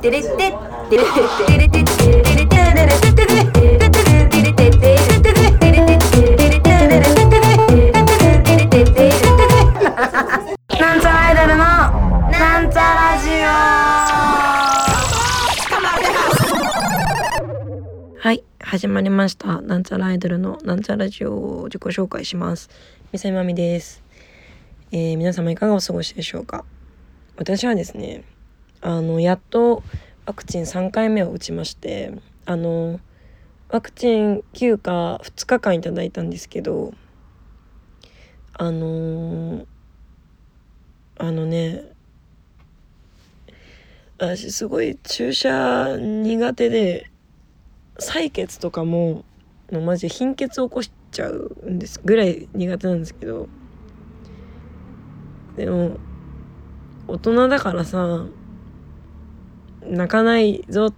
テレテテテレテレテテテテテテテテテなんちゃらアイドルのなんちゃラジオはい始まりました。なんちゃらアイドルのなんちゃラジオを自己紹介します。みさまみです、えー、皆様いかがお過ごしでしょうか？私はですねあのやっとワクチン3回目を打ちましてあのワクチン休暇2日間いただいたんですけどあの、あのね私すごい注射苦手で採血とかもマジで貧血を起こしちゃうんですぐらい苦手なんですけどでも大人だからさ泣かないぞ。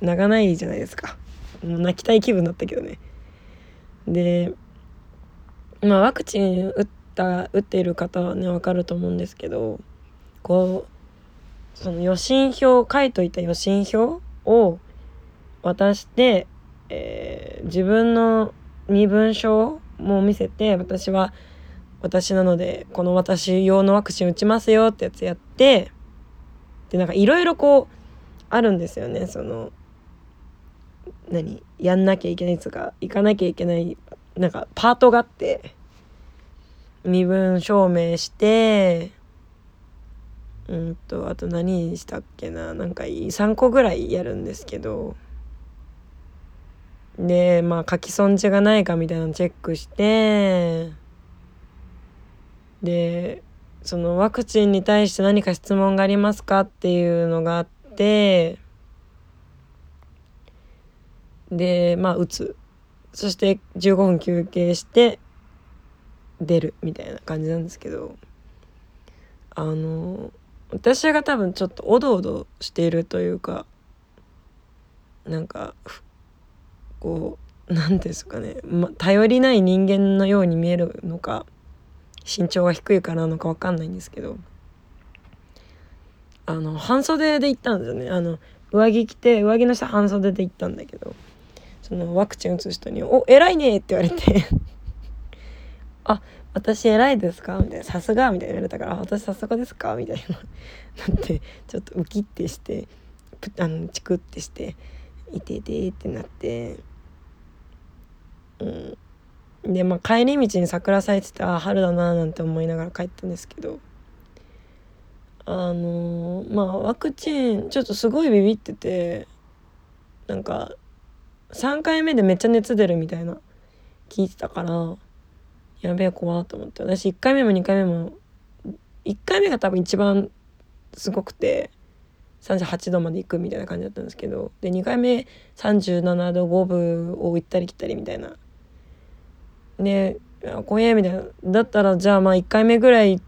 泣かないじゃないですか。もう泣きたい気分だったけどね。でまあワクチン打った打っている方はね分かると思うんですけどこうその予診票書いといた予診票を渡して、えー、自分の身分証も見せて私は私なのでこの私用のワクチン打ちますよってやつやってでなんかいろいろこうあるんですよね。その何？やんなきゃいけないやつが行かなきゃいけないなんかパートがあって身分証明してうんとあと何したっけななんか3個ぐらいやるんですけど。でまあ書き損じがないかみたいなのチェックしてでそのワクチンに対して何か質問がありますかっていうのがあってでまあ打つ。そして15分休憩して出るみたいな感じなんですけどあの私が多分ちょっとおどおどしているというかなんかこう何ですかね、ま、頼りない人間のように見えるのか身長が低いからなのか分かんないんですけどあの半袖で行ったんですよね。あの上着着て上着の下半袖で行ったんだけどそのワクチン打つ人に「お偉いね」って言われてあ私偉いですか?」みたいな「さすが」みたいな言われたから「私さすがですか?」みたいな。なってちょっとウキってしてあのチクってして「いてて」ってなって。うん。でまあ帰り道に桜咲いててあ春だななんて思いながら帰ったんですけど。あの、まあワクチンちょっとすごいビビっててなんか3回目でめっちゃ熱出るみたいな聞いてたからやべえ怖と思って。私1回目も2回目も1回目が多分一番すごくて38度まで行くみたいな感じだったんですけどで2回目37度5分を行ったり来たりみたいな。で怖えみたいな。だったらじゃあまあ1回目ぐらい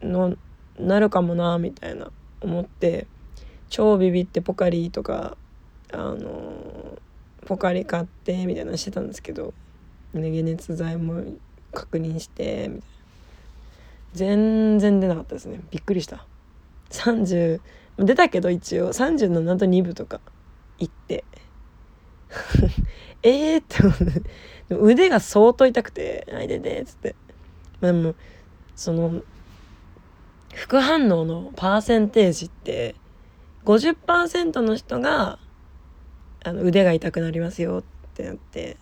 のなるかもなみたいな思って超ビビってポカリとかあのポカリ買ってみたいなしてたんですけど、解熱剤も確認してみたいな。全然出なかったですね。びっくりした。30出たけど一応。37と2部とか行って。ええって腕が相当痛くて「あいでで」っつって、まあ、でもその副反応のパーセンテージって50%の人があの腕が痛くなりますよってなって。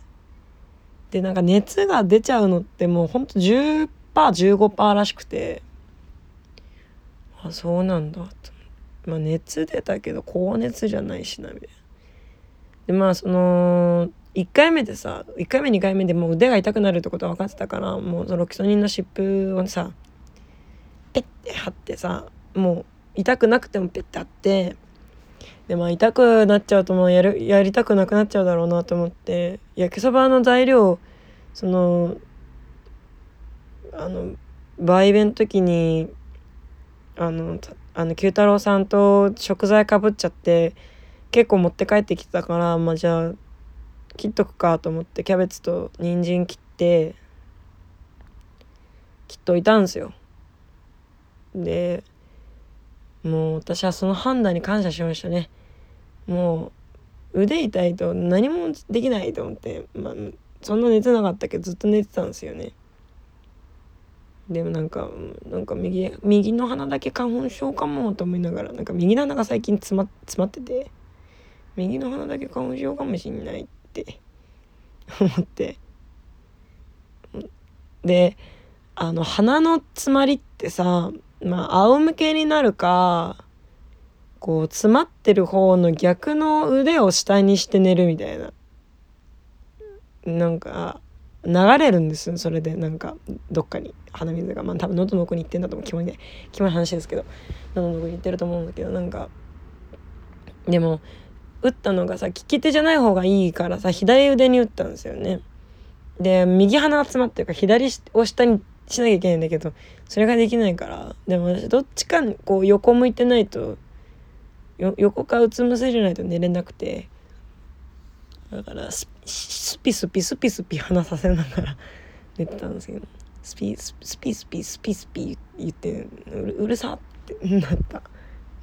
でなんか熱が出ちゃうのってもうほんと 10%15% らしくて。あそうなんだ。とまあ熱出たけど高熱じゃないしなみたいな。でまあその1回目でさ1回目2回目でもう腕が痛くなるってことは分かってたからもうそのロキソニンの湿布をさペッて貼ってさもう痛くなくてもペッて貼ってでまあ痛くなっちゃうともうやるやりたくなくなっちゃうだろうなと思って焼きそばの材料そのあの売弁の時にあのあの九太郎さんと食材かぶっちゃって結構持って帰ってきてたからまあじゃあ切っとくかと思ってキャベツと人参切って切っといたんですよ。でもう私はその判断に感謝しましたね。もう腕痛いと何もできないと思ってまあそんな寝てなかったけどずっと寝てたんですよね。でもなんかなんか右右の鼻だけ花粉症かもと思いながらなんか右の鼻が最近詰ま詰まってて右の鼻だけ花粉症かもしんないって思って。であの鼻の詰まりってさまあ仰向けになるかこう詰まってる方の逆の腕を下にして寝るみたいな。なんか流れるんですそれで。なんかどっかに。鼻水がまあ多分喉の奥に行ってんだと思うキモい。ねキモい話ですけど。喉の奥に行ってると思うんだけどなんかでも打ったのがさ利き手じゃない方がいいからさ左腕に打ったんですよね。で右鼻が詰まってるから左を下にしなきゃいけないんだけどそれができないから。でも私どっちかにこう横向いてないと横かうつむせじゃないと寝れなくて。だからスピスピスピスピ話させながら 寝てたんですけど。スピスピスピスピスピ言ってうるさって なった。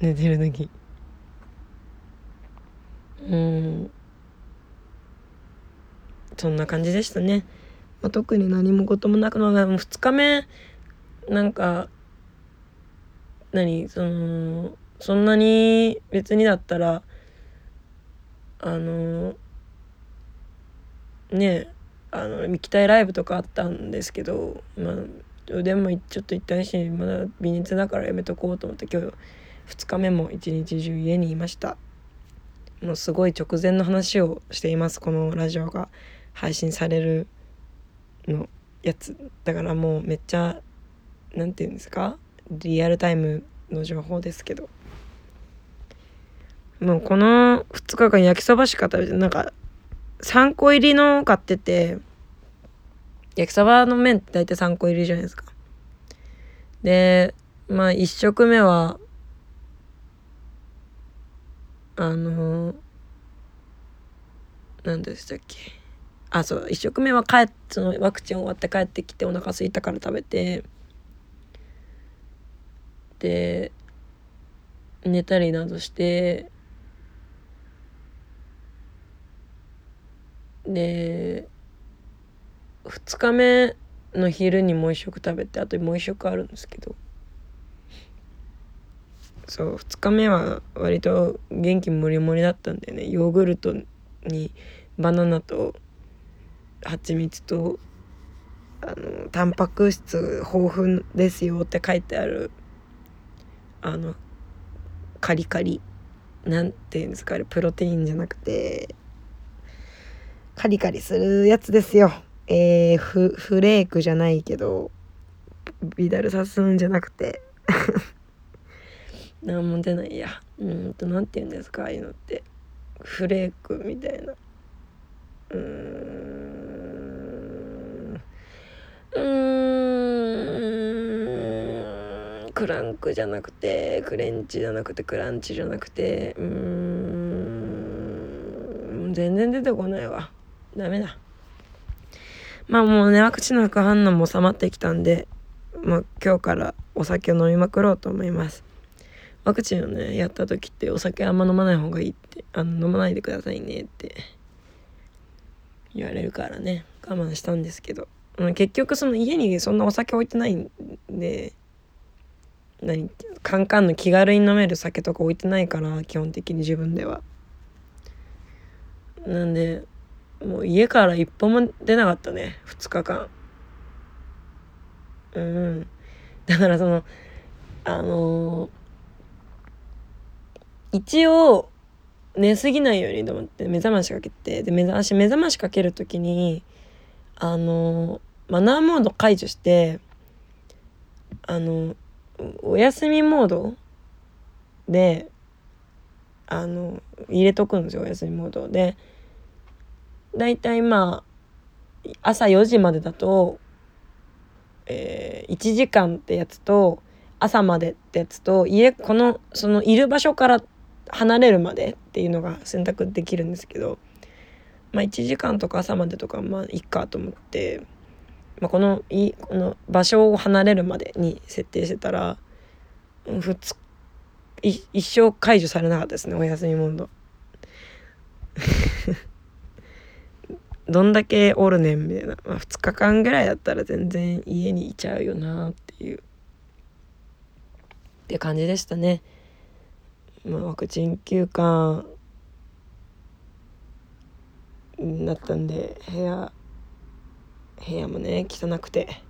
寝てる時。うん。そんな感じでしたね。まあ、特に何も事もなくのが2日目なんか何そのそんなに別にだったらあのねあの行きたいライブとかあったんですけどまあ腕もちょっと痛いしまだ微熱だからやめとこうと思って今日2日目も一日中家にいました。もうすごい直前の話をしていますこのラジオが配信されるのやつ。だからもうめっちゃ何て言うんですか？リアルタイムの情報ですけど。もうこの2日間焼きそばしか食べてなんか3個入りの買ってて焼きそばの麺って大体3個入りじゃないですか。でまあ1食目はあの何でしたっけ？あそう1食目は帰っそのワクチン終わって帰ってきてお腹空いたから食べて。で寝たりなどして。で2日目の昼にもう一食食べてあともう一食あるんですけど。そう2日目は割と元気もりもりだったんでね。ヨーグルトにバナナと蜂蜜とあのタンパク質豊富ですよって書いてあるあのカリカリなんていうんですかあれプロテインじゃなくてカリカリするやつですよ。えー、フフレークじゃないけどビダルサスンじゃなくて。なんも出ないや。うんと何て言うんですかああいうのって。フレークみたいな。うん。うん。クランクじゃなくてクレンチじゃなくてクランチじゃなくてうーん。全然出てこないわ。ダメだ。まあもうねワクチンの副反応も収まってきたんでまあ今日からお酒を飲みまくろうと思います。ワクチンをねやった時ってお酒あんま飲まない方がいいってあの飲まないでくださいねって言われるからね。我慢したんですけど、うん、結局その家にそんなお酒置いてないんで何カンカンの気軽に飲める酒とか置いてないから基本的に自分では。なんでもう家から一歩も出なかったね2日間。うんだからそのあのー、一応寝すぎないようにと思って目覚ましかけてで目覚まし目覚ましかける時にあのマナーモード解除してあのお休みモードであの入れとくんですよお休みモード。でだいたいまあ朝4時までだと、えー、1時間ってやつと朝までってやつと家このそのいる場所から離れるまでっていうのが選択できるんですけど、まあ、1時間とか朝までとかまあいっかと思って、まあ、このいこの場所を離れるまでに設定してたら2一生解除されなかったですねお休みモード。どんだけおるねんみたいな、まあ、2日間ぐらいだったら全然家にいちゃうよなっていう。って感じでしたね、まあ、ワクチン休暇になったんで部屋部屋もね汚くて。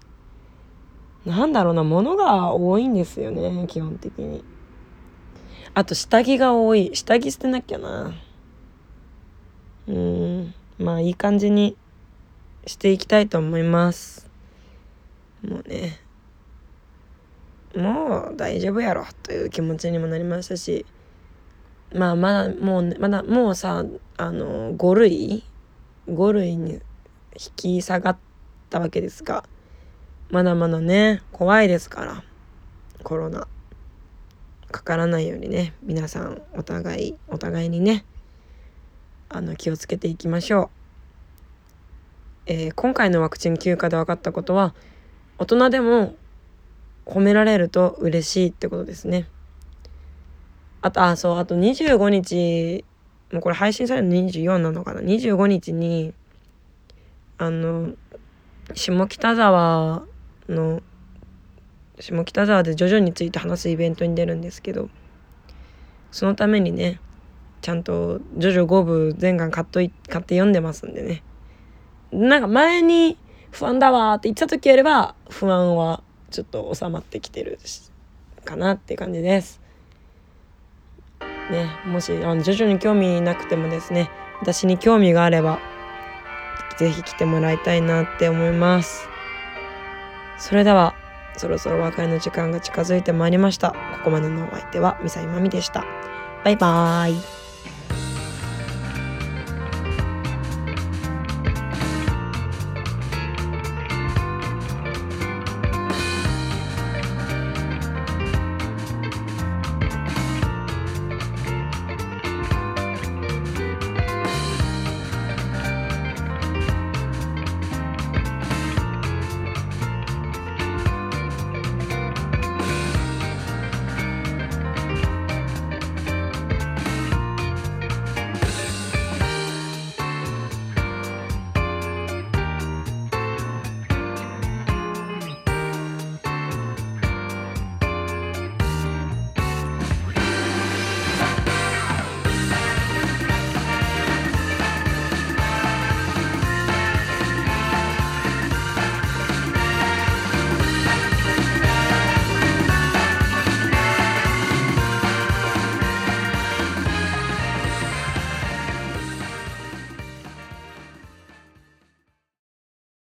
なんだろうな物が多いんですよね基本的に。あと下着が多い。下着捨てなきゃな。うん。まあいい感じにしていきたいと思います。もうね。もう大丈夫やろという気持ちにもなりましたし。まあまだもう、ね、まだもうさあの5類？5類に引き下がったわけですがまだまだね怖いですからコロナかからないようにね皆さんお互いお互いにねあの気をつけていきましょう、えー、今回のワクチン休暇で分かったことは大人でも褒められると嬉しいってことですね。あとあそうあと25日もうこれ配信されるの24なのかな？25日にあの下北沢の下北沢でジョジョについて話すイベントに出るんですけどそのためにねちゃんと「ジョジョ5部全巻買っとい買って読んでますんでねなんか前に不安だわって言った時よりは不安はちょっと収まってきてるかなって感じです。ね、もしあのジョジョに興味なくてもですね私に興味があればぜひ来てもらいたいなって思います。それではそろそろお別れの時間が近づいてまいりました。ここまでのお相手はミサイマミでした。バイバーイ。